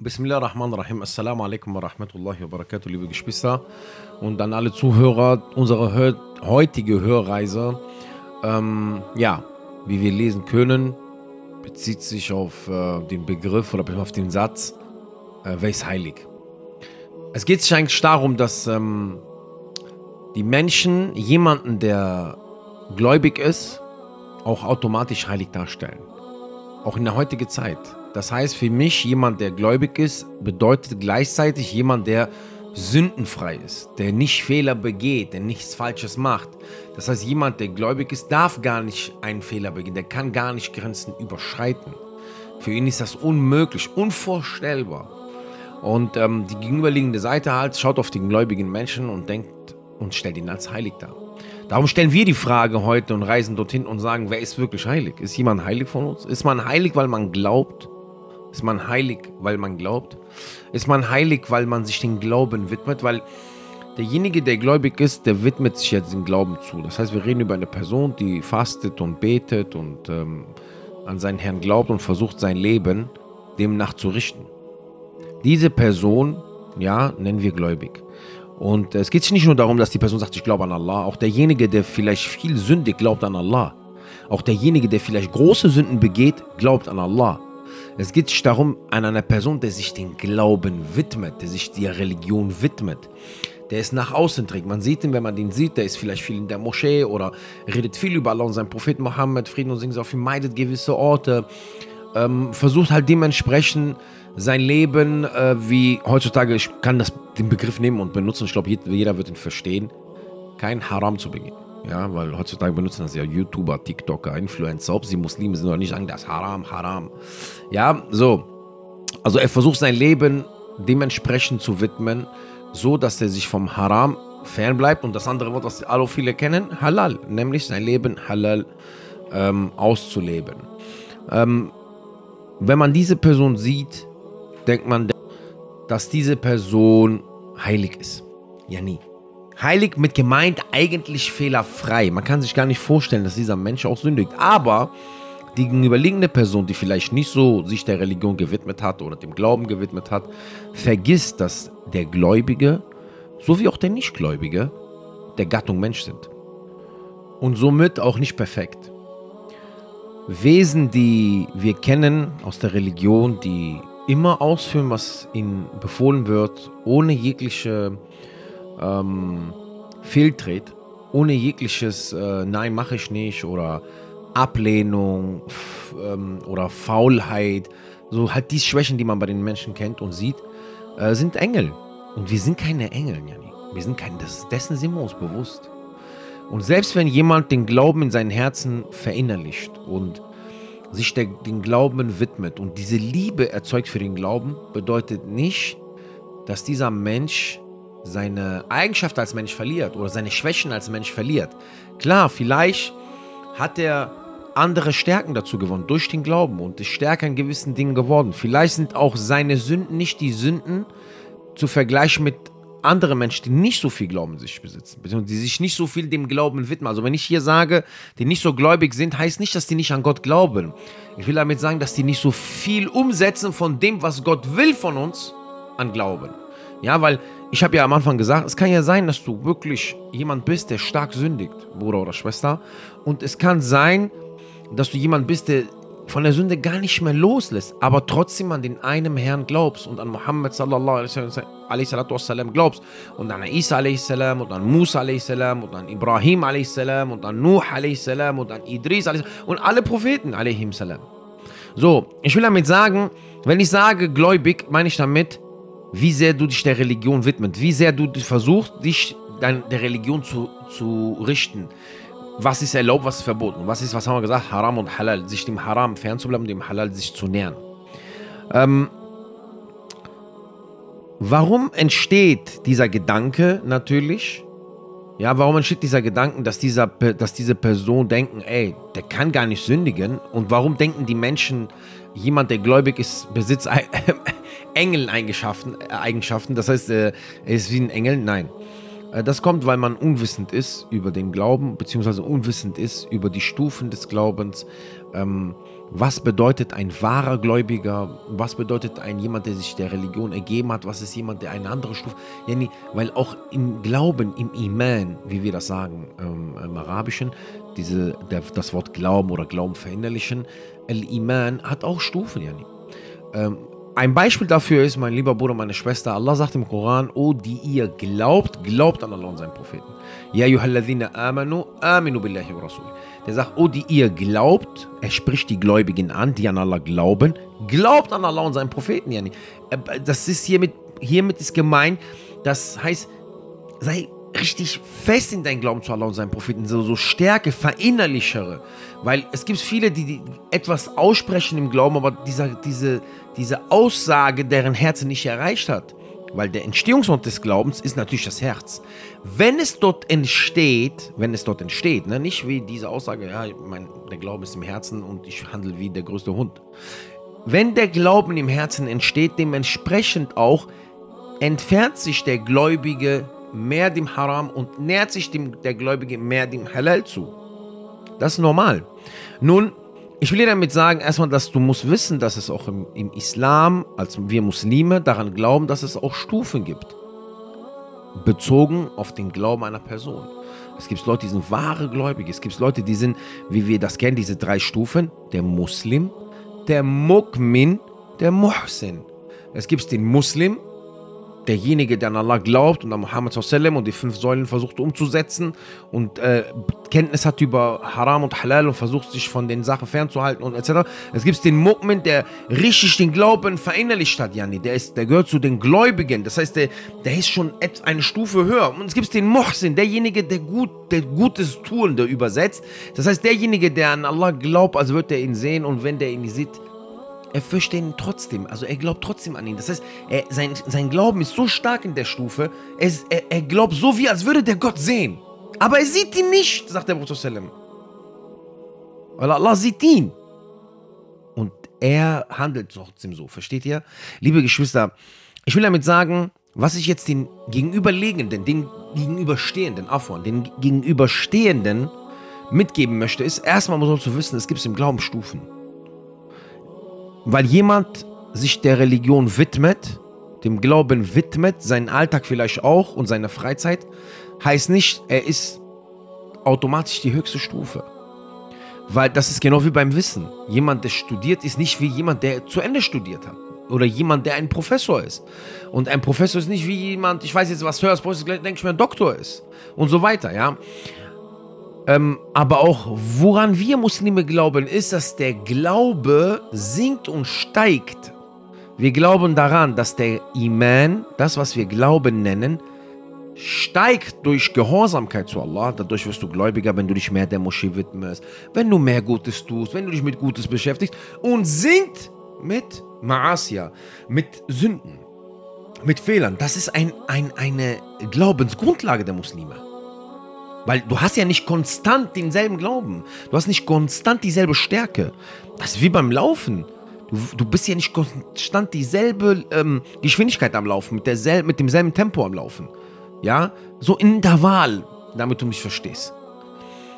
Bismillah rahman rahim. Assalamu alaikum wa rahmatullahi wa barakatuh, liebe Geschwister und an alle Zuhörer unserer hör heutige Hörreise. Ähm, ja, wie wir lesen können, bezieht sich auf äh, den Begriff oder auf den Satz, äh, wer ist heilig? Es geht sich eigentlich darum, dass ähm, die Menschen jemanden, der gläubig ist, auch automatisch heilig darstellen. Auch in der heutigen Zeit. Das heißt für mich, jemand, der gläubig ist, bedeutet gleichzeitig jemand, der sündenfrei ist, der nicht Fehler begeht, der nichts Falsches macht. Das heißt, jemand, der gläubig ist, darf gar nicht einen Fehler begehen, der kann gar nicht Grenzen überschreiten. Für ihn ist das unmöglich, unvorstellbar. Und ähm, die gegenüberliegende Seite halt schaut auf den gläubigen Menschen und denkt und stellt ihn als heilig dar. Darum stellen wir die Frage heute und reisen dorthin und sagen, wer ist wirklich heilig? Ist jemand heilig von uns? Ist man heilig, weil man glaubt? Ist man heilig, weil man glaubt? Ist man heilig, weil man sich den Glauben widmet? Weil derjenige, der gläubig ist, der widmet sich jetzt den Glauben zu. Das heißt, wir reden über eine Person, die fastet und betet und ähm, an seinen Herrn glaubt und versucht, sein Leben demnach zu richten. Diese Person, ja, nennen wir gläubig. Und es geht nicht nur darum, dass die Person sagt, ich glaube an Allah. Auch derjenige, der vielleicht viel sündig glaubt an Allah. Auch derjenige, der vielleicht große Sünden begeht, glaubt an Allah. Es geht darum, an einer Person, der sich den Glauben widmet, der sich der Religion widmet, der es nach außen trägt. Man sieht ihn, wenn man den sieht, der ist vielleicht viel in der Moschee oder redet viel über Allah und seinen Propheten Mohammed, Frieden und Singen auf ihm, meidet gewisse Orte, ähm, versucht halt dementsprechend sein Leben, äh, wie heutzutage, ich kann das, den Begriff nehmen und benutzen, ich glaube, jeder wird ihn verstehen, kein Haram zu begehen. Ja, weil heutzutage benutzen das ja YouTuber, TikToker, Influencer, ob sie Muslime sind oder nicht, sagen das Haram, Haram. Ja, so. Also er versucht sein Leben dementsprechend zu widmen, so dass er sich vom Haram fernbleibt und das andere Wort, was alle viele kennen, Halal, nämlich sein Leben Halal ähm, auszuleben. Ähm, wenn man diese Person sieht, denkt man, dass diese Person heilig ist. Ja, nie. Heilig mit gemeint eigentlich fehlerfrei. Man kann sich gar nicht vorstellen, dass dieser Mensch auch sündigt. Aber die gegenüberliegende Person, die vielleicht nicht so sich der Religion gewidmet hat oder dem Glauben gewidmet hat, vergisst, dass der Gläubige sowie auch der Nichtgläubige der Gattung Mensch sind. Und somit auch nicht perfekt. Wesen, die wir kennen aus der Religion, die immer ausführen, was ihnen befohlen wird, ohne jegliche ähm, Fehltritt, ohne jegliches äh, Nein, mache ich nicht oder Ablehnung ähm, oder Faulheit, so halt die Schwächen, die man bei den Menschen kennt und sieht, äh, sind Engel. Und wir sind keine Engel, Jani. Wir sind kein, das, dessen sind wir uns bewusst. Und selbst wenn jemand den Glauben in seinem Herzen verinnerlicht und sich der, den Glauben widmet und diese Liebe erzeugt für den Glauben, bedeutet nicht, dass dieser Mensch seine Eigenschaft als Mensch verliert oder seine Schwächen als Mensch verliert. Klar, vielleicht hat er andere Stärken dazu gewonnen durch den Glauben und ist stärker in gewissen Dingen geworden. Vielleicht sind auch seine Sünden nicht die Sünden zu vergleichen mit andere Menschen, die nicht so viel Glauben sich besitzen, die sich nicht so viel dem Glauben widmen. Also wenn ich hier sage, die nicht so gläubig sind, heißt nicht, dass die nicht an Gott glauben. Ich will damit sagen, dass die nicht so viel umsetzen von dem, was Gott will von uns, an Glauben. Ja, weil ich habe ja am Anfang gesagt, es kann ja sein, dass du wirklich jemand bist, der stark sündigt, Bruder oder Schwester. Und es kann sein, dass du jemand bist, der von der Sünde gar nicht mehr loslässt, aber trotzdem an den einen Herrn glaubst und an Muhammad sallallahu alaihi wasallam glaubst und an Isa alaihi und an Musa alaihi und an Ibrahim alaihi und an Nuh alaihi und an Idris alaihi und alle Propheten alaihi. So, ich will damit sagen, wenn ich sage gläubig, meine ich damit, wie sehr du dich der Religion widmest, wie sehr du versuchst, dich der Religion zu, zu richten, was ist erlaubt, was ist verboten. Was ist, was haben wir gesagt? Haram und Halal. Sich dem Haram fernzubleiben, dem Halal sich zu nähern. Ähm, warum entsteht dieser Gedanke natürlich? Ja, warum entsteht dieser Gedanke, dass, dieser, dass diese Person denken, ey, der kann gar nicht sündigen? Und warum denken die Menschen, jemand, der gläubig ist, besitzt Engel-Eigenschaften? Das heißt, er ist wie ein Engel? Nein. Äh, das kommt, weil man unwissend ist über den Glauben, beziehungsweise unwissend ist über die Stufen des Glaubens. Ähm, Was bedeutet ein wahrer Gläubiger? Was bedeutet ein jemand, der sich der Religion ergeben hat? Was ist jemand, der eine andere Stufe? Weil auch im Glauben, im Iman, wie wir das sagen ähm, im Arabischen, diese, der, das Wort Glauben oder Glauben verinnerlichen, Al-Iman hat auch Stufen. Yani. Ähm, ein Beispiel dafür ist, mein lieber Bruder, meine Schwester, Allah sagt im Koran, oh, die ihr glaubt, glaubt an Allah und seinen Propheten. Ya amanu, aminu billahi wa rasul. Der sagt, oh, die ihr glaubt, er spricht die Gläubigen an, die an Allah glauben, glaubt an Allah und seinen Propheten. Yani. Das ist hiermit, hiermit ist gemeint, das heißt, sei richtig fest in deinen Glauben zu Allah und seinen Propheten, so, so Stärke, verinnerlichere. Weil es gibt viele, die, die etwas aussprechen im Glauben, aber dieser, diese, diese Aussage deren Herzen nicht erreicht hat. Weil der Entstehungsort des Glaubens ist natürlich das Herz. Wenn es dort entsteht, wenn es dort entsteht, ne, nicht wie diese Aussage, ja, mein, der Glaube ist im Herzen und ich handle wie der größte Hund. Wenn der Glauben im Herzen entsteht, dementsprechend auch entfernt sich der Gläubige mehr dem Haram und nähert sich dem, der Gläubige mehr dem Halal zu. Das ist normal. Nun, ich will dir damit sagen, erstmal, dass du musst wissen, dass es auch im, im Islam, als wir Muslime, daran glauben, dass es auch Stufen gibt. Bezogen auf den Glauben einer Person. Es gibt Leute, die sind wahre Gläubige. Es gibt Leute, die sind, wie wir das kennen, diese drei Stufen. Der Muslim, der Mu'min, der Muhsin. Es gibt den Muslim, derjenige, der an Allah glaubt und an Muhammad und die fünf Säulen versucht umzusetzen und äh, Kenntnis hat über Haram und Halal und versucht sich von den Sachen fernzuhalten und etc. Es gibt den Mu'min, der richtig den Glauben verinnerlicht hat, Yani. Der, ist, der gehört zu den Gläubigen. Das heißt, der, der ist schon eine Stufe höher. Und es gibt den Muhsin, derjenige, der, gut, der Gutes tun, der übersetzt. Das heißt, derjenige, der an Allah glaubt, also wird er ihn sehen und wenn der ihn sieht, er fürchtet ihn trotzdem. Also er glaubt trotzdem an ihn. Das heißt, er, sein, sein Glauben ist so stark in der Stufe, er, er, er glaubt so wie, als würde der Gott sehen. Aber er sieht ihn nicht, sagt der Prophet. Weil Allah sieht ihn. Und er handelt trotzdem so, versteht ihr? Liebe Geschwister, ich will damit sagen, was ich jetzt den Gegenüberlegenden, den Gegenüberstehenden, Afon, den Gegenüberstehenden mitgeben möchte, ist, erstmal muss man zu wissen, es gibt im Glauben Stufen. Weil jemand sich der Religion widmet, dem Glauben widmet, seinen Alltag vielleicht auch und seine Freizeit, heißt nicht, er ist automatisch die höchste Stufe. Weil das ist genau wie beim Wissen. Jemand, der studiert, ist nicht wie jemand, der zu Ende studiert hat. Oder jemand, der ein Professor ist. Und ein Professor ist nicht wie jemand, ich weiß jetzt, was hörst, denke ich mir, ein Doktor ist. Und so weiter, ja. Ähm, aber auch woran wir Muslime glauben, ist, dass der Glaube sinkt und steigt. Wir glauben daran, dass der Iman, das was wir Glauben nennen, steigt durch Gehorsamkeit zu Allah. Dadurch wirst du gläubiger, wenn du dich mehr der Moschee widmest, wenn du mehr Gutes tust, wenn du dich mit Gutes beschäftigst und sinkt mit Ma'asya, mit Sünden, mit Fehlern. Das ist ein, ein, eine Glaubensgrundlage der Muslime. Weil du hast ja nicht konstant denselben Glauben. Du hast nicht konstant dieselbe Stärke. Das ist wie beim Laufen. Du, du bist ja nicht konstant dieselbe ähm, Geschwindigkeit am Laufen, mit, derselben, mit demselben Tempo am Laufen. Ja, so in Intervall, damit du mich verstehst.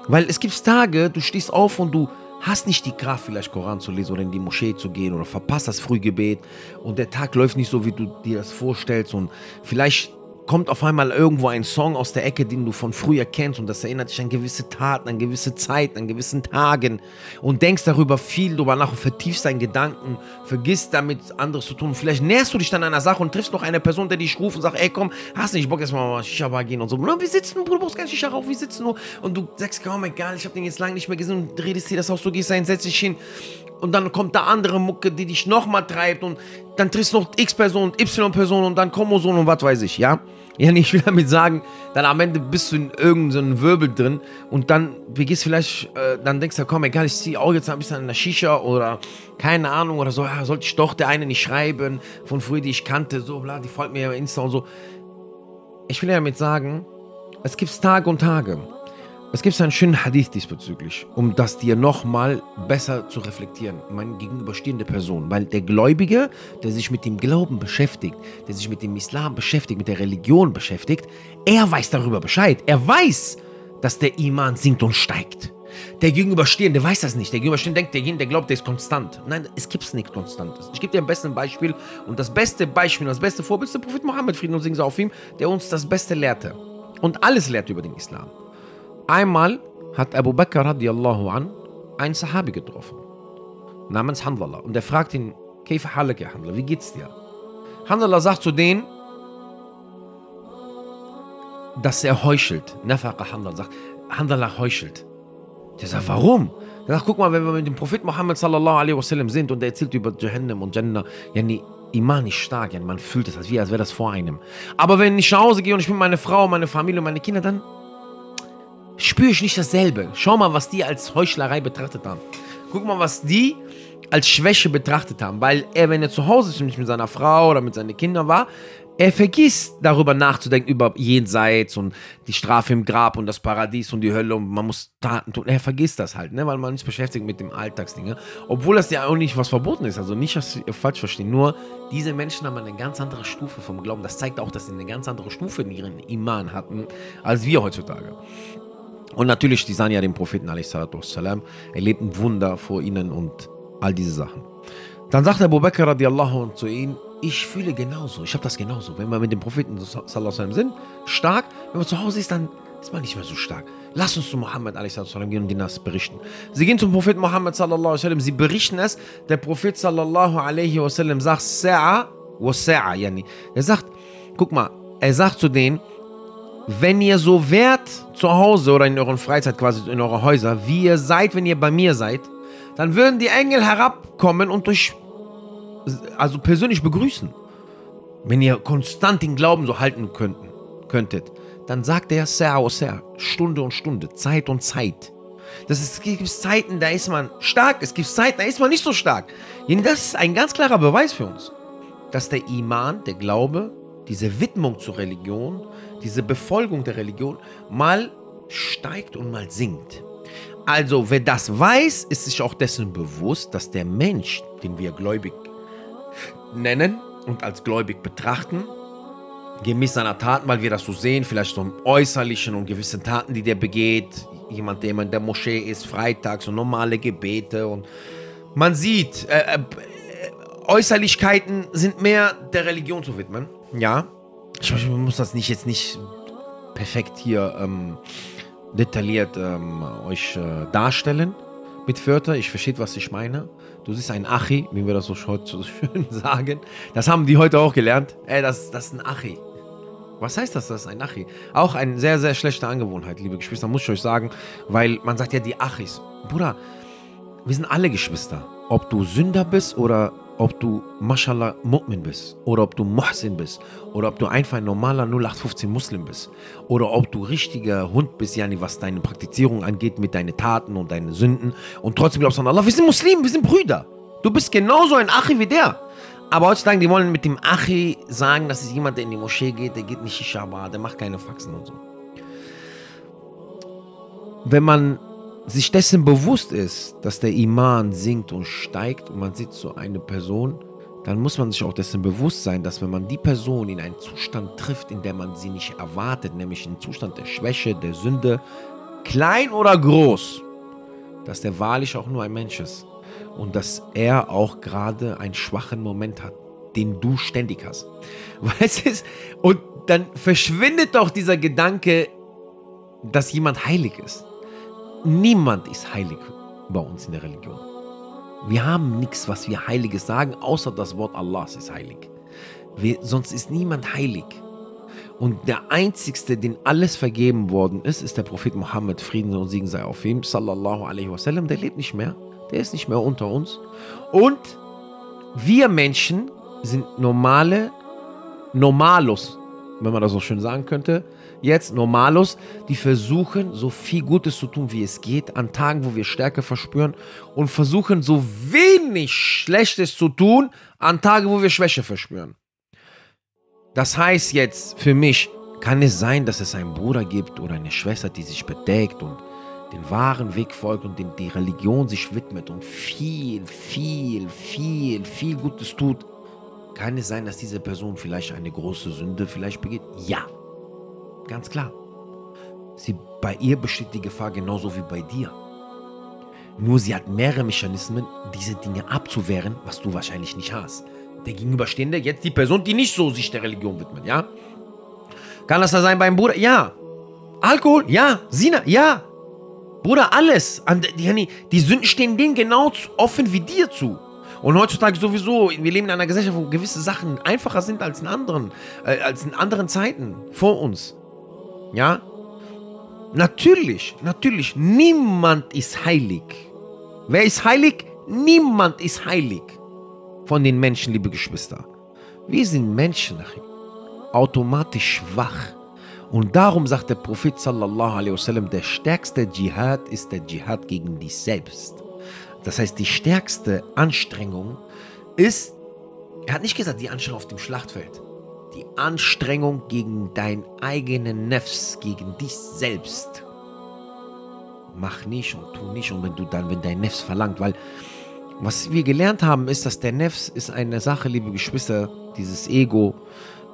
Weil es gibt Tage, du stehst auf und du hast nicht die Kraft, vielleicht Koran zu lesen oder in die Moschee zu gehen oder verpasst das Frühgebet und der Tag läuft nicht so, wie du dir das vorstellst und vielleicht kommt auf einmal irgendwo ein Song aus der Ecke, den du von früher kennst und das erinnert dich an gewisse Taten, an gewisse Zeiten, an gewissen Tagen und denkst darüber viel drüber nach und vertiefst deinen Gedanken, vergisst damit anderes zu tun. Vielleicht näherst du dich dann einer Sache und triffst noch eine Person, der dich ruft und sagt, ey komm, hast nicht Bock, jetzt mal Shisha-Bar gehen und so. Und wir sitzen, Bruder, du brauchst kein Shisha rauf, wir sitzen nur und du sagst, komm, egal, ich hab den jetzt lange nicht mehr gesehen und redest dir das aus, du gehst dahin, setzt dich hin und dann kommt da andere Mucke, die dich nochmal treibt und dann triffst du noch X-Person, Y-Person und dann Chromosom und was weiß ich, ja? Ja, ich will damit sagen, dann am Ende bist du in irgendeinem Wirbel drin und dann begehst vielleicht, äh, dann denkst du, komm, egal, ich ziehe auch jetzt ein bisschen an der Shisha oder keine Ahnung oder so, ja, sollte ich doch der eine nicht schreiben von früher, die ich kannte, so, bla, die folgt mir ja Insta und so. Ich will damit sagen, es gibt Tage und Tage. Es gibt einen schönen Hadith diesbezüglich, um das dir nochmal besser zu reflektieren, meine gegenüberstehende Person. Weil der Gläubige, der sich mit dem Glauben beschäftigt, der sich mit dem Islam beschäftigt, mit der Religion beschäftigt, er weiß darüber Bescheid. Er weiß, dass der Iman sinkt und steigt. Der Gegenüberstehende weiß das nicht. Der Gegenüberstehende denkt, derjenige, der glaubt, der ist konstant. Nein, es gibt nichts Konstantes. Ich gebe dir ein bestes Beispiel. Und das beste Beispiel, das beste Vorbild ist der Prophet Mohammed, Frieden und Segen auf ihm, der uns das Beste lehrte. Und alles lehrte über den Islam. Einmal hat Abu Bakr radiallahu an einen Sahabi getroffen, namens Handlala. Und er fragt ihn, Kayfa halak ya Handlala, wie geht's dir? Handlala sagt zu denen, dass er heuchelt. Nafaqa Handlala sagt, Handlala heuchelt. Der sagt, warum? Der sagt, guck mal, wenn wir mit dem Prophet Muhammad sallallahu alaihi wasallam sind und er erzählt über Jahannam und Jannah, yani, Iman ist stark, yani, man fühlt es, als, als wäre das vor einem. Aber wenn ich nach Hause gehe und ich bin meine Frau, meine Familie und meine Kinder, dann spüre ich nicht dasselbe. Schau mal, was die als Heuchlerei betrachtet haben. Guck mal, was die als Schwäche betrachtet haben. Weil er, wenn er zu Hause ist und nicht mit seiner Frau oder mit seinen Kindern war, er vergisst darüber nachzudenken, über Jenseits und die Strafe im Grab und das Paradies und die Hölle und man muss Taten tun. Er vergisst das halt, ne? weil man nicht beschäftigt mit dem Alltagsdinge. Obwohl das ja auch nicht was verboten ist. Also nicht, dass ihr falsch verstehen. Nur diese Menschen haben eine ganz andere Stufe vom Glauben. Das zeigt auch, dass sie eine ganz andere Stufe in ihren Iman hatten, als wir heutzutage. Und natürlich, die sahen ja den Propheten, wassalam, er lebt ein Wunder vor ihnen und all diese Sachen. Dann sagt Abu Bakr radiallahu zu ihnen, ich fühle genauso, ich habe das genauso. Wenn wir mit dem Propheten sallallahu sind, stark, wenn man zu Hause ist, dann ist man nicht mehr so stark. Lass uns zu Muhammad sallam, gehen und ihn das berichten. Sie gehen zum Propheten sallallahu sallam, sie berichten es. Der Prophet sallallahu alaihi wasallam sagt, Sa'a wa Sa'a, yani. Er sagt, guck mal, er sagt zu denen, wenn ihr so wärt zu Hause oder in euren Freizeit quasi in eurer Häuser, wie ihr seid, wenn ihr bei mir seid, dann würden die Engel herabkommen und euch also persönlich begrüßen. Wenn ihr konstant den Glauben so halten könnten, könntet, dann sagt er Ser, oh Ser, Stunde und Stunde, Zeit und Zeit. Das ist, es gibt Zeiten, da ist man stark, es gibt Zeiten, da ist man nicht so stark. Das ist ein ganz klarer Beweis für uns, dass der Iman, der Glaube, diese Widmung zur Religion, diese Befolgung der Religion mal steigt und mal sinkt. Also, wer das weiß, ist sich auch dessen bewusst, dass der Mensch, den wir gläubig nennen und als gläubig betrachten, gemäß seiner Taten, weil wir das so sehen, vielleicht so im Äußerlichen und gewissen Taten, die der begeht, jemand, der in der Moschee ist, freitags und normale Gebete und man sieht, äh, äh, Äußerlichkeiten sind mehr der Religion zu widmen. Ja, ich, ich muss das nicht jetzt nicht perfekt hier ähm, detailliert ähm, euch äh, darstellen mit Wörtern. Ich verstehe, was ich meine. Du siehst ein Achi, wie wir das so, so schön sagen. Das haben die heute auch gelernt. Ey, das, das ist ein Achi. Was heißt das, das ist ein Achi? Auch eine sehr, sehr schlechte Angewohnheit, liebe Geschwister, muss ich euch sagen, weil man sagt ja die Achis. Bruder, wir sind alle Geschwister. Ob du Sünder bist oder ob du Mashallah Mu'min bist oder ob du Muhsin bist oder ob du einfach ein normaler 0815 Muslim bist oder ob du richtiger Hund bist, yani was deine Praktizierung angeht mit deinen Taten und deinen Sünden und trotzdem glaubst du an Allah. Wir sind Muslimen, wir sind Brüder. Du bist genauso ein Achi wie der. Aber heutzutage, die wollen mit dem Achi sagen, das ist jemand, der in die Moschee geht, der geht nicht Shisha der macht keine Faxen und so. Wenn man sich dessen bewusst ist, dass der Iman sinkt und steigt und man sieht so eine Person, dann muss man sich auch dessen bewusst sein, dass wenn man die Person in einen Zustand trifft, in der man sie nicht erwartet, nämlich in einen Zustand der Schwäche, der Sünde, klein oder groß, dass der wahrlich auch nur ein Mensch ist und dass er auch gerade einen schwachen Moment hat, den du ständig hast. Weißt du? Und dann verschwindet doch dieser Gedanke, dass jemand heilig ist. Niemand ist heilig bei uns in der Religion. Wir haben nichts, was wir Heiliges sagen, außer das Wort Allahs ist heilig. Wir, sonst ist niemand heilig. Und der Einzigste, den alles vergeben worden ist, ist der Prophet Muhammad, Frieden und Segen sei auf ihm, sallallahu alaihi wasallam. Der lebt nicht mehr. Der ist nicht mehr unter uns. Und wir Menschen sind normale, normalos, wenn man das so schön sagen könnte, jetzt Normalos, die versuchen, so viel Gutes zu tun, wie es geht, an Tagen, wo wir Stärke verspüren und versuchen, so wenig Schlechtes zu tun, an Tagen, wo wir Schwäche verspüren. Das heißt jetzt für mich, kann es sein, dass es einen Bruder gibt oder eine Schwester, die sich bedeckt und den wahren Weg folgt und den die Religion sich widmet und viel, viel, viel, viel Gutes tut, kann es sein, dass diese Person vielleicht eine große Sünde vielleicht begeht? Ja. Ganz klar. Sie, bei ihr besteht die Gefahr genauso wie bei dir. Nur sie hat mehrere Mechanismen, diese Dinge abzuwehren, was du wahrscheinlich nicht hast. Der Gegenüberstehende, jetzt die Person, die nicht so sich der Religion widmet, ja? Kann das da sein beim Bruder? Ja. Alkohol? Ja. Sina? Ja. Bruder, alles. Die, Sünden stehen denen genau offen wie dir zu. Und heutzutage sowieso, wir leben in einer Gesellschaft, wo gewisse Sachen einfacher sind als in anderen, äh, als in anderen Zeiten vor uns. Ja? Natürlich, natürlich, niemand ist heilig. Wer ist heilig? Niemand ist heilig von den Menschen, liebe Geschwister. Wir sind Menschen, automatisch schwach. Und darum sagt der Prophet sallallahu alaihi wasallam, der stärkste Dschihad ist der Dschihad gegen dich selbst. Das heißt, die stärkste Anstrengung ist, er hat nicht gesagt, die Anstrengung auf dem Schlachtfeld. Die Anstrengung gegen deinen eigenen Nefs, gegen dich selbst. Mach nicht und tu nicht. Und wenn du dann, wenn dein Nefs verlangt, weil was wir gelernt haben, ist, dass der Nefs ist eine Sache, liebe Geschwister, dieses Ego,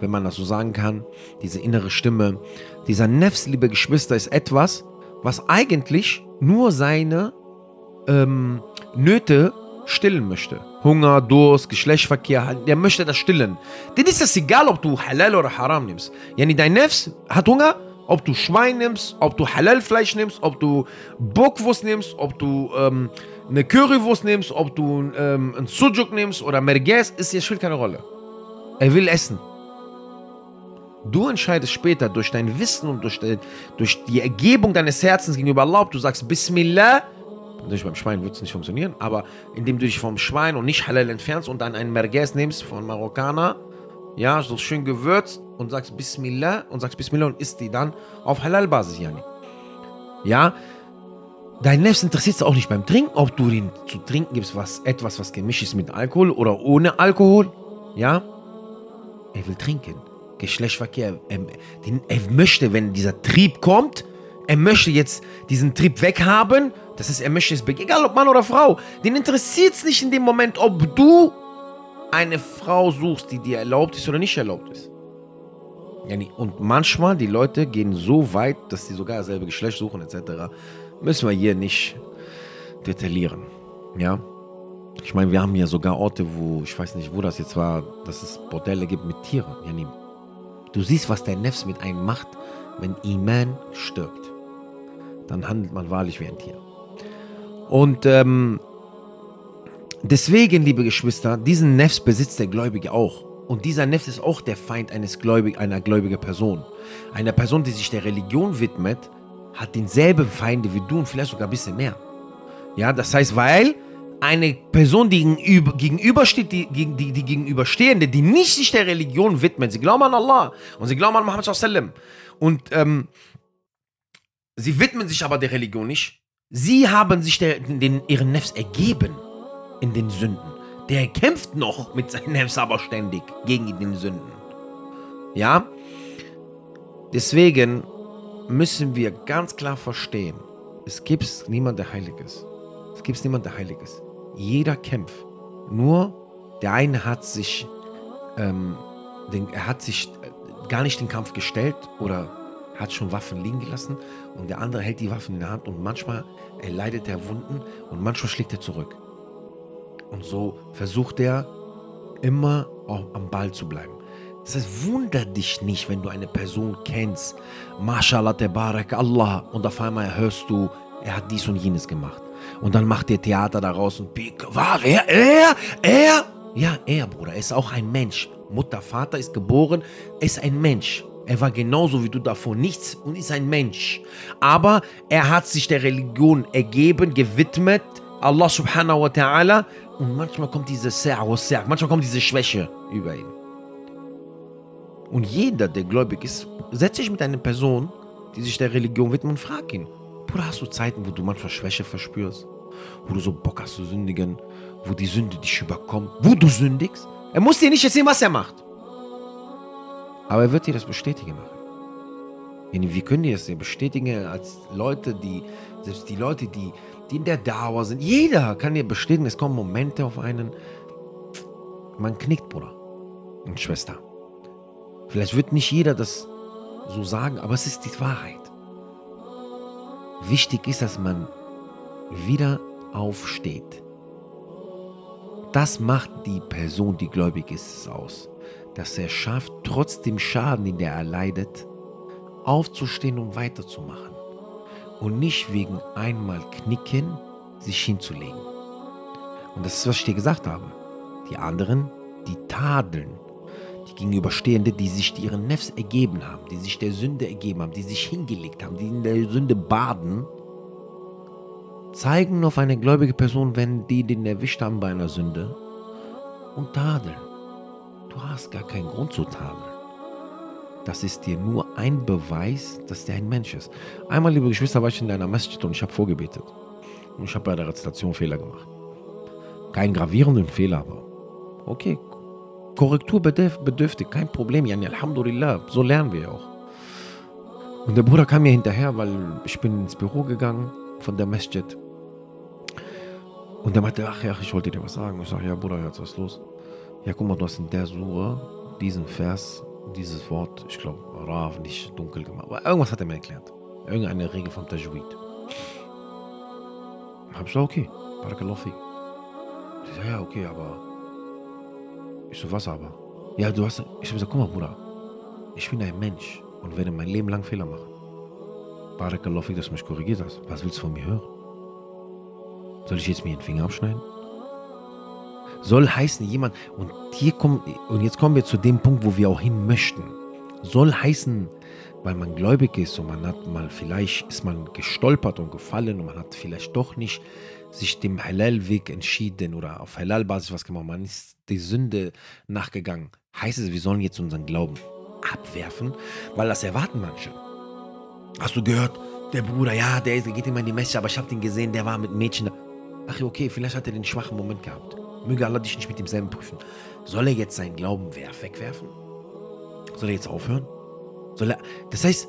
wenn man das so sagen kann, diese innere Stimme. Dieser Nefs, liebe Geschwister, ist etwas, was eigentlich nur seine ähm, Nöte stillen möchte. Hunger, Durst, Geschlechtsverkehr, der möchte das stillen. Dann ist es egal, ob du Halal oder Haram nimmst. Yani dein Nefs hat Hunger, ob du Schwein nimmst, ob du Halal-Fleisch nimmst, ob du Bockwurst nimmst, ob du ähm, eine Currywurst nimmst, ob du ähm, ein Sujuk nimmst oder Merguez, ist hier spielt keine Rolle. Er will essen. Du entscheidest später durch dein Wissen und durch die, durch die Ergebung deines Herzens gegenüber Allah, ob du sagst Bismillah Natürlich beim Schwein wird es nicht funktionieren, aber indem du dich vom Schwein und nicht halal entfernst und dann einen Merguez nimmst von Marokkaner, ja, so schön gewürzt und sagst Bismillah und sagst Bismillah und isst die dann auf Halal-Basis, Yani. Ja, dein Nefs interessiert es auch nicht beim Trinken, ob du ihn zu trinken gibst, was, etwas, was gemischt ist mit Alkohol oder ohne Alkohol, ja. Er will trinken. Geschlechtsverkehr, er, er möchte, wenn dieser Trieb kommt, er möchte jetzt diesen Trieb weghaben. Das ist, er möchte es egal ob Mann oder Frau. Den interessiert es nicht in dem Moment, ob du eine Frau suchst, die dir erlaubt ist oder nicht erlaubt ist. Und manchmal, die Leute gehen so weit, dass sie sogar dasselbe Geschlecht suchen, etc. Müssen wir hier nicht detaillieren. Ja. Ich meine, wir haben hier sogar Orte, wo, ich weiß nicht, wo das jetzt war, dass es Bordelle gibt mit Tieren. Du siehst, was der Nefs mit einem macht, wenn Iman stirbt dann handelt man wahrlich wie ein Tier. Und ähm, deswegen, liebe Geschwister, diesen Nefs besitzt der Gläubige auch. Und dieser Nefs ist auch der Feind eines Gläubig, einer gläubigen Person. Eine Person, die sich der Religion widmet, hat denselben Feinde wie du und vielleicht sogar ein bisschen mehr. Ja, das heißt, weil eine Person, die gegenüber, gegenübersteht, die, die, die gegenüberstehende, die nicht sich der Religion widmet, sie glauben an Allah und sie glauben an Muhammad sallam und ähm, Sie widmen sich aber der Religion nicht. Sie haben sich der, den, ihren Nefs ergeben in den Sünden. Der kämpft noch mit seinen Nefs aber ständig gegen den Sünden. Ja? Deswegen müssen wir ganz klar verstehen, es gibt niemand, der heilig. Es gibt niemand, der heilig. Jeder kämpft. Nur der eine hat sich, ähm, den, er hat sich gar nicht den Kampf gestellt oder hat schon Waffen liegen gelassen und der andere hält die Waffen in der Hand und manchmal erleidet er Wunden und manchmal schlägt er zurück. Und so versucht er immer auch am Ball zu bleiben. Das heißt, wunder dich nicht, wenn du eine Person kennst, Mashallah, Barak Allah, und auf einmal hörst du, er hat dies und jenes gemacht. Und dann macht der Theater daraus und was, er, er, er? Ja, er, Bruder, er ist auch ein Mensch. Mutter, Vater ist geboren, ist ein Mensch. Er war genauso wie du davor nichts und ist ein Mensch. Aber er hat sich der Religion ergeben, gewidmet, Allah subhanahu wa ta'ala. Und manchmal kommt diese Sa'wa manchmal kommt diese Schwäche über ihn. Und jeder, der gläubig ist, setzt sich mit einer Person, die sich der Religion widmet und fragt ihn, Bruder, hast du Zeiten, wo du manchmal Schwäche verspürst? Wo du so Bock hast zu sündigen? Wo die Sünde dich überkommt? Wo du sündigst? Er muss dir nicht erzählen, was er macht. Aber er wird dir das bestätigen machen. Wir können dir das bestätigen als Leute, die, selbst die Leute, die, die in der Dauer sind. Jeder kann dir bestätigen, es kommen Momente auf einen. Man knickt, Bruder und Schwester. Vielleicht wird nicht jeder das so sagen, aber es ist die Wahrheit. Wichtig ist, dass man wieder aufsteht. Das macht die Person, die gläubig ist, aus. Dass er schafft, trotz dem Schaden, den er erleidet, aufzustehen und weiterzumachen. Und nicht wegen einmal Knicken sich hinzulegen. Und das ist, was ich dir gesagt habe. Die anderen, die tadeln. Die Gegenüberstehende, die sich ihren Nefs ergeben haben, die sich der Sünde ergeben haben, die sich hingelegt haben, die in der Sünde baden, zeigen auf eine gläubige Person, wenn die den erwischt haben bei einer Sünde und tadeln. Du hast gar keinen Grund zu tadeln. Das ist dir nur ein Beweis, dass der ein Mensch ist. Einmal, liebe Geschwister, war ich in einer Masjid und ich habe vorgebetet. Und ich habe bei der Rezitation Fehler gemacht. Keinen gravierenden Fehler, aber okay, Korrektur bedürftig, kein Problem. Yani, Alhamdulillah, so lernen wir auch. Und der Bruder kam mir hinterher, weil ich bin ins Büro gegangen von der Masjid. Und der meinte, ach ja, ich wollte dir was sagen. Ich sage, ja Bruder, jetzt was ist los? Ja, guck mal, du hast in der Sura diesen Vers, dieses Wort, ich glaube, Rav, nicht dunkel gemacht. Aber irgendwas hat er mir erklärt. Irgendeine Regel vom Tajwid. Hab ich gesagt, okay, Barakallahu Ich sage, ja, okay, aber ich so, was aber? Ja, du hast. Ich habe gesagt, guck mal, Bruder, ich bin ein Mensch und werde mein Leben lang Fehler machen. Barakallahu dass du mich korrigiert hast. Was willst du von mir hören? Soll ich jetzt mir den Finger abschneiden? Soll heißen, jemand, und hier kommen, und jetzt kommen wir zu dem Punkt, wo wir auch hin möchten. Soll heißen, weil man gläubig ist und man hat mal, vielleicht ist man gestolpert und gefallen und man hat vielleicht doch nicht sich dem Halal-Weg entschieden oder auf Halal-Basis was gemacht, man ist die Sünde nachgegangen. Heißt es, wir sollen jetzt unseren Glauben abwerfen, weil das erwarten manche. Hast du gehört, der Bruder, ja, der geht immer in die Messe, aber ich habe den gesehen, der war mit Mädchen. Ach okay, vielleicht hat er den schwachen Moment gehabt. Möge Allah dich nicht mit demselben prüfen. Soll er jetzt seinen Glauben wegwerfen? Soll er jetzt aufhören? Soll er, das heißt,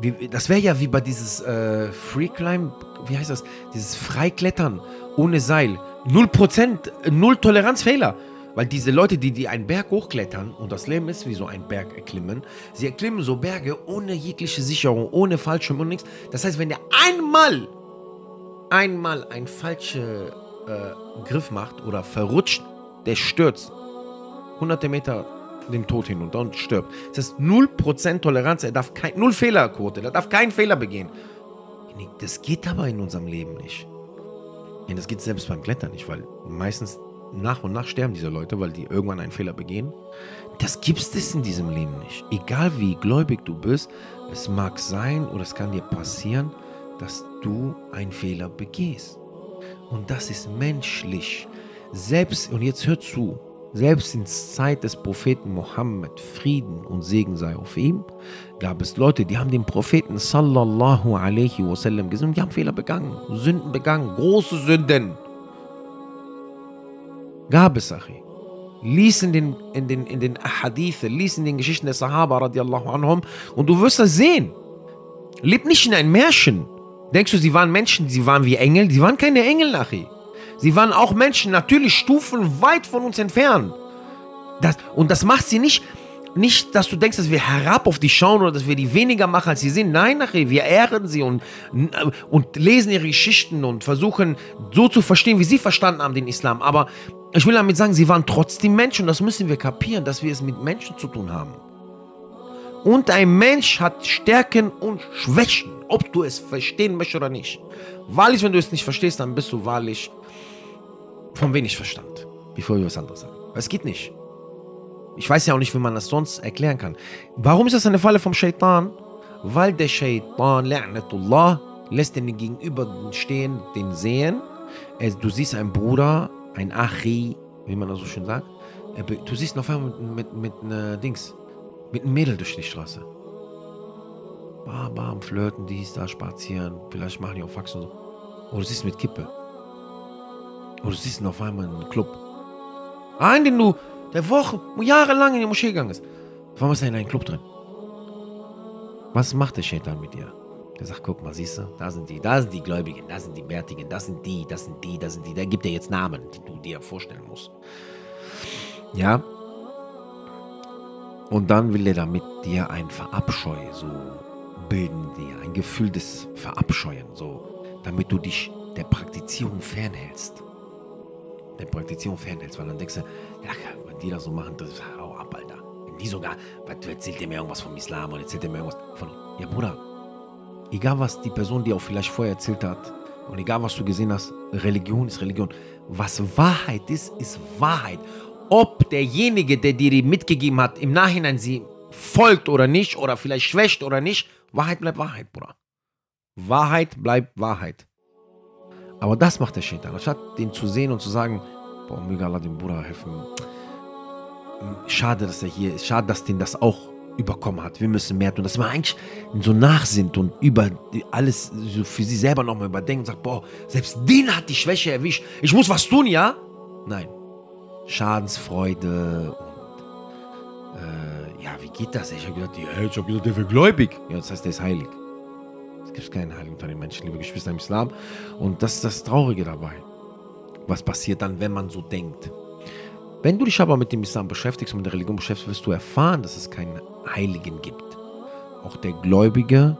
wie, das wäre ja wie bei dieses äh, Free Climb, wie heißt das? Dieses Freiklettern ohne Seil. Null Prozent, null Toleranzfehler. Weil diese Leute, die, die einen Berg hochklettern, und das Leben ist wie so ein Berg erklimmen, sie erklimmen so Berge ohne jegliche Sicherung, ohne Fallschirm und nichts. Das heißt, wenn der einmal einmal einen falschen äh, Griff macht oder verrutscht, der stürzt. Hunderte Meter dem Tod hinunter und stirbt. Das ist 0% Toleranz, er darf kein, null Fehlerquote, er darf keinen Fehler begehen. Das geht aber in unserem Leben nicht. Das geht selbst beim Klettern nicht, weil meistens nach und nach sterben diese Leute, weil die irgendwann einen Fehler begehen. Das gibt es in diesem Leben nicht. Egal wie gläubig du bist, es mag sein oder es kann dir passieren, dass du einen Fehler begehst. Und das ist menschlich. Selbst, und jetzt hör zu, selbst in Zeit des Propheten Mohammed, Frieden und Segen sei auf ihm, gab es Leute, die haben den Propheten sallallahu alaihi wasallam gesehen und die haben Fehler begangen, Sünden begangen, große Sünden. Gab es, Achi. Lies in den, in den, in den Ahadithe, lies in den Geschichten der Sahaba radiallahu anhum und du wirst das sehen. Leb nicht in ein Märchen. Denkst du, sie waren Menschen, sie waren wie Engel? Sie waren keine Engel, Nachi. Sie waren auch Menschen, natürlich Stufen weit von uns entfernt. Das, und das macht sie nicht, nicht, dass du denkst, dass wir herab auf die schauen oder dass wir die weniger machen, als sie sind. Nein, Nachi, wir ehren sie und, und lesen ihre Geschichten und versuchen so zu verstehen, wie sie verstanden haben, den Islam. Aber ich will damit sagen, sie waren trotzdem Menschen und das müssen wir kapieren, dass wir es mit Menschen zu tun haben. Und ein Mensch hat Stärken und Schwächen ob du es verstehen möchtest oder nicht. Wahrlich, wenn du es nicht verstehst, dann bist du wahrlich von wenig Verstand, bevor wir was anderes sagen. Es geht nicht. Ich weiß ja auch nicht, wie man das sonst erklären kann. Warum ist das eine Falle vom Shaitan? Weil der Shaitan, La'natullah, lässt den Gegenüber stehen, den sehen. Du siehst einen Bruder, ein Achi, wie man das so schön sagt. Du siehst noch mit, mit, mit, mit Dings, mit einem Mädel durch die Straße bam, bam, flirten, dies, da, spazieren, vielleicht machen die auch Fax und so. Oder du siehst mit Kippe. Oder du siehst ihn auf einmal in einem Club. Einen, den du, der Wochen, jahrelang in die Moschee gegangen ist. Auf einmal ist er in einem Club drin. Was macht der Shaitan mit dir? Der sagt, guck mal, siehst du, da sind die, da sind die Gläubigen, da sind die Bärtigen, das sind die, das sind die, das sind die. Der gibt dir jetzt Namen, die du dir vorstellen musst. Ja? Und dann will er damit dir ein Verabscheu so bilden dir ein Gefühl des Verabscheuen, so, damit du dich der Praktizierung fernhältst. Der Praktizierung fernhältst, weil dann denkst du, ja, wenn die das so machen, das hau ab, Alter. Wenn die sogar, was erzählt der mir irgendwas vom Islam oder erzählt der mir irgendwas von, ja, Bruder, egal was die Person dir auch vielleicht vorher erzählt hat und egal was du gesehen hast, Religion ist Religion. Was Wahrheit ist, ist Wahrheit. Ob derjenige, der dir die mitgegeben hat, im Nachhinein sie folgt oder nicht oder vielleicht schwächt oder nicht, Wahrheit bleibt Wahrheit, Bruder. Wahrheit bleibt Wahrheit. Aber das macht der Shaitan. Anstatt den zu sehen und zu sagen, boah, möge Allah dem Bruder helfen. Schade, dass er hier ist. Schade, dass den das auch überkommen hat. Wir müssen mehr tun. Dass man eigentlich so nachsinnt und über alles so für sich selber nochmal überdenkt und sagt, boah, selbst den hat die Schwäche erwischt. Ich muss was tun, ja? Nein. Schadensfreude und äh, ja, wie geht das? Ich habe gesagt, ja, ich habe gesagt, der wäre gläubig. Ja, das heißt, der ist heilig. Es gibt keinen Heiligen unter den Menschen, liebe Geschwister im Islam. Und das ist das Traurige dabei. Was passiert dann, wenn man so denkt? Wenn du dich aber mit dem Islam beschäftigst mit der Religion beschäftigst, wirst du erfahren, dass es keinen Heiligen gibt. Auch der Gläubige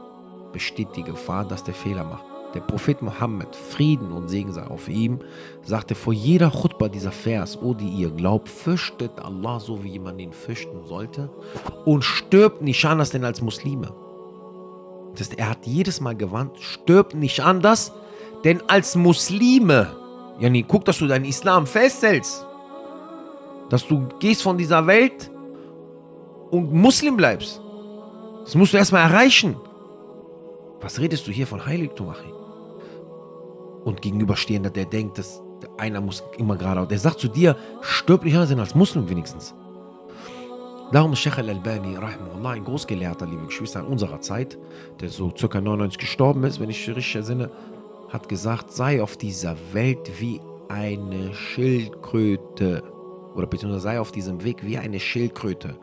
besteht die Gefahr, dass der Fehler macht. Der Prophet Mohammed, Frieden und Segen sei auf ihm, sagte vor jeder Chutba dieser Vers, O die ihr glaubt, fürchtet Allah so, wie jemand ihn fürchten sollte und stirbt nicht anders denn als Muslime. Das er hat jedes Mal gewarnt, stirbt nicht anders denn als Muslime. Yani, guck, dass du deinen Islam festhältst. Dass du gehst von dieser Welt und Muslim bleibst. Das musst du erstmal erreichen. Was redest du hier von Heiligtum, Achim? Und gegenüberstehender, der denkt, dass einer muss immer gerade, der sagt zu dir, stirb nicht anders als Muslim wenigstens. Darum ist Sheikh al-Albani, ein Großgelehrter, liebe Geschwister, in unserer Zeit, der so circa 99 gestorben ist, wenn ich richtig ersinne, hat gesagt, sei auf dieser Welt wie eine Schildkröte oder beziehungsweise sei auf diesem Weg wie eine Schildkröte.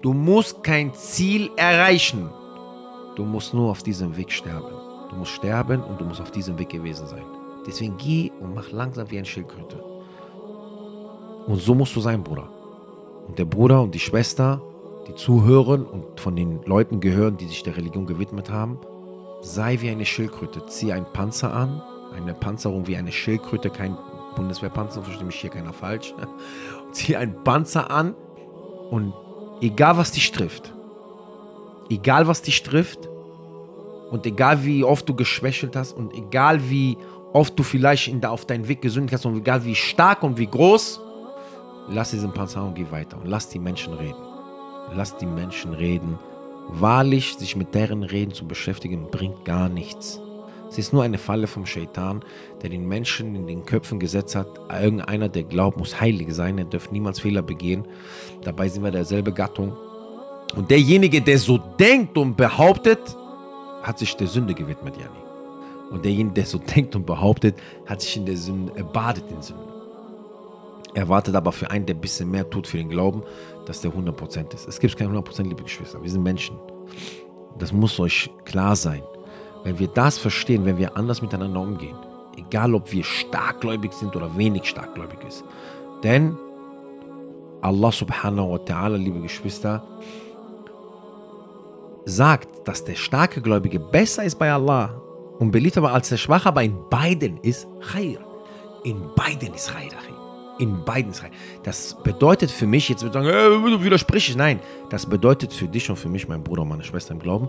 Du musst kein Ziel erreichen. Du musst nur auf diesem Weg sterben. Du musst sterben und du musst auf diesem Weg gewesen sein. Deswegen geh und mach langsam wie eine Schildkröte. Und so musst du sein, Bruder. Und der Bruder und die Schwester, die zuhören und von den Leuten gehören, die sich der Religion gewidmet haben, sei wie eine Schildkröte. Zieh einen Panzer an, eine Panzerung wie eine Schildkröte, kein Bundeswehrpanzer, verstehe mich hier keiner falsch. Zieh einen Panzer an und egal was dich trifft, egal was dich trifft und egal wie oft du geschwächelt hast und egal wie oft du vielleicht in auf deinen Weg gesündigt hast und egal wie stark und wie groß, lass diesen Panzer und geh weiter und lass die Menschen reden. Lass die Menschen reden. Wahrlich, sich mit deren Reden zu beschäftigen, bringt gar nichts. Es ist nur eine Falle vom Shaitan, der den Menschen in den Köpfen gesetzt hat. Irgendeiner, der glaubt, muss heilig sein, er darf niemals Fehler begehen. Dabei sind wir derselbe Gattung. Und derjenige, der so denkt und behauptet, hat sich der Sünde gewidmet, Jani. Und derjenige, der so denkt und behauptet, hat sich in der Sünde, er badet in Sünde. Er wartet aber für einen, der ein bisschen mehr tut für den Glauben, dass der 100% ist. Es gibt kein 100%, liebe Geschwister. Wir sind Menschen. Das muss euch klar sein. Wenn wir das verstehen, wenn wir anders miteinander umgehen, egal ob wir starkgläubig sind oder wenig starkgläubig ist. Denn Allah subhanahu wa ta'ala, liebe Geschwister, sagt, dass der starke Gläubige besser ist bei Allah und beliebt aber als der Schwache, aber in beiden ist Khair. In beiden ist Khair, in beiden ist Khair. Das bedeutet für mich, jetzt wird sagen, äh, du widersprichst, nein, das bedeutet für dich und für mich, mein Bruder und meine Schwester im Glauben,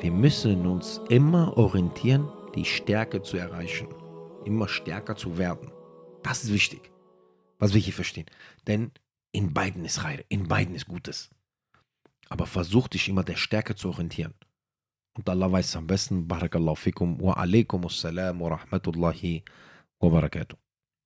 wir müssen uns immer orientieren, die Stärke zu erreichen, immer stärker zu werden. Das ist wichtig, was wir hier verstehen. Denn in beiden ist Khair, in beiden ist Gutes. Aber versuch dich immer der Stärke zu orientieren. Und Allah weiß am besten. Barakallahu fikum wa alaikum assalam wa rahmatullahi wa barakatuh.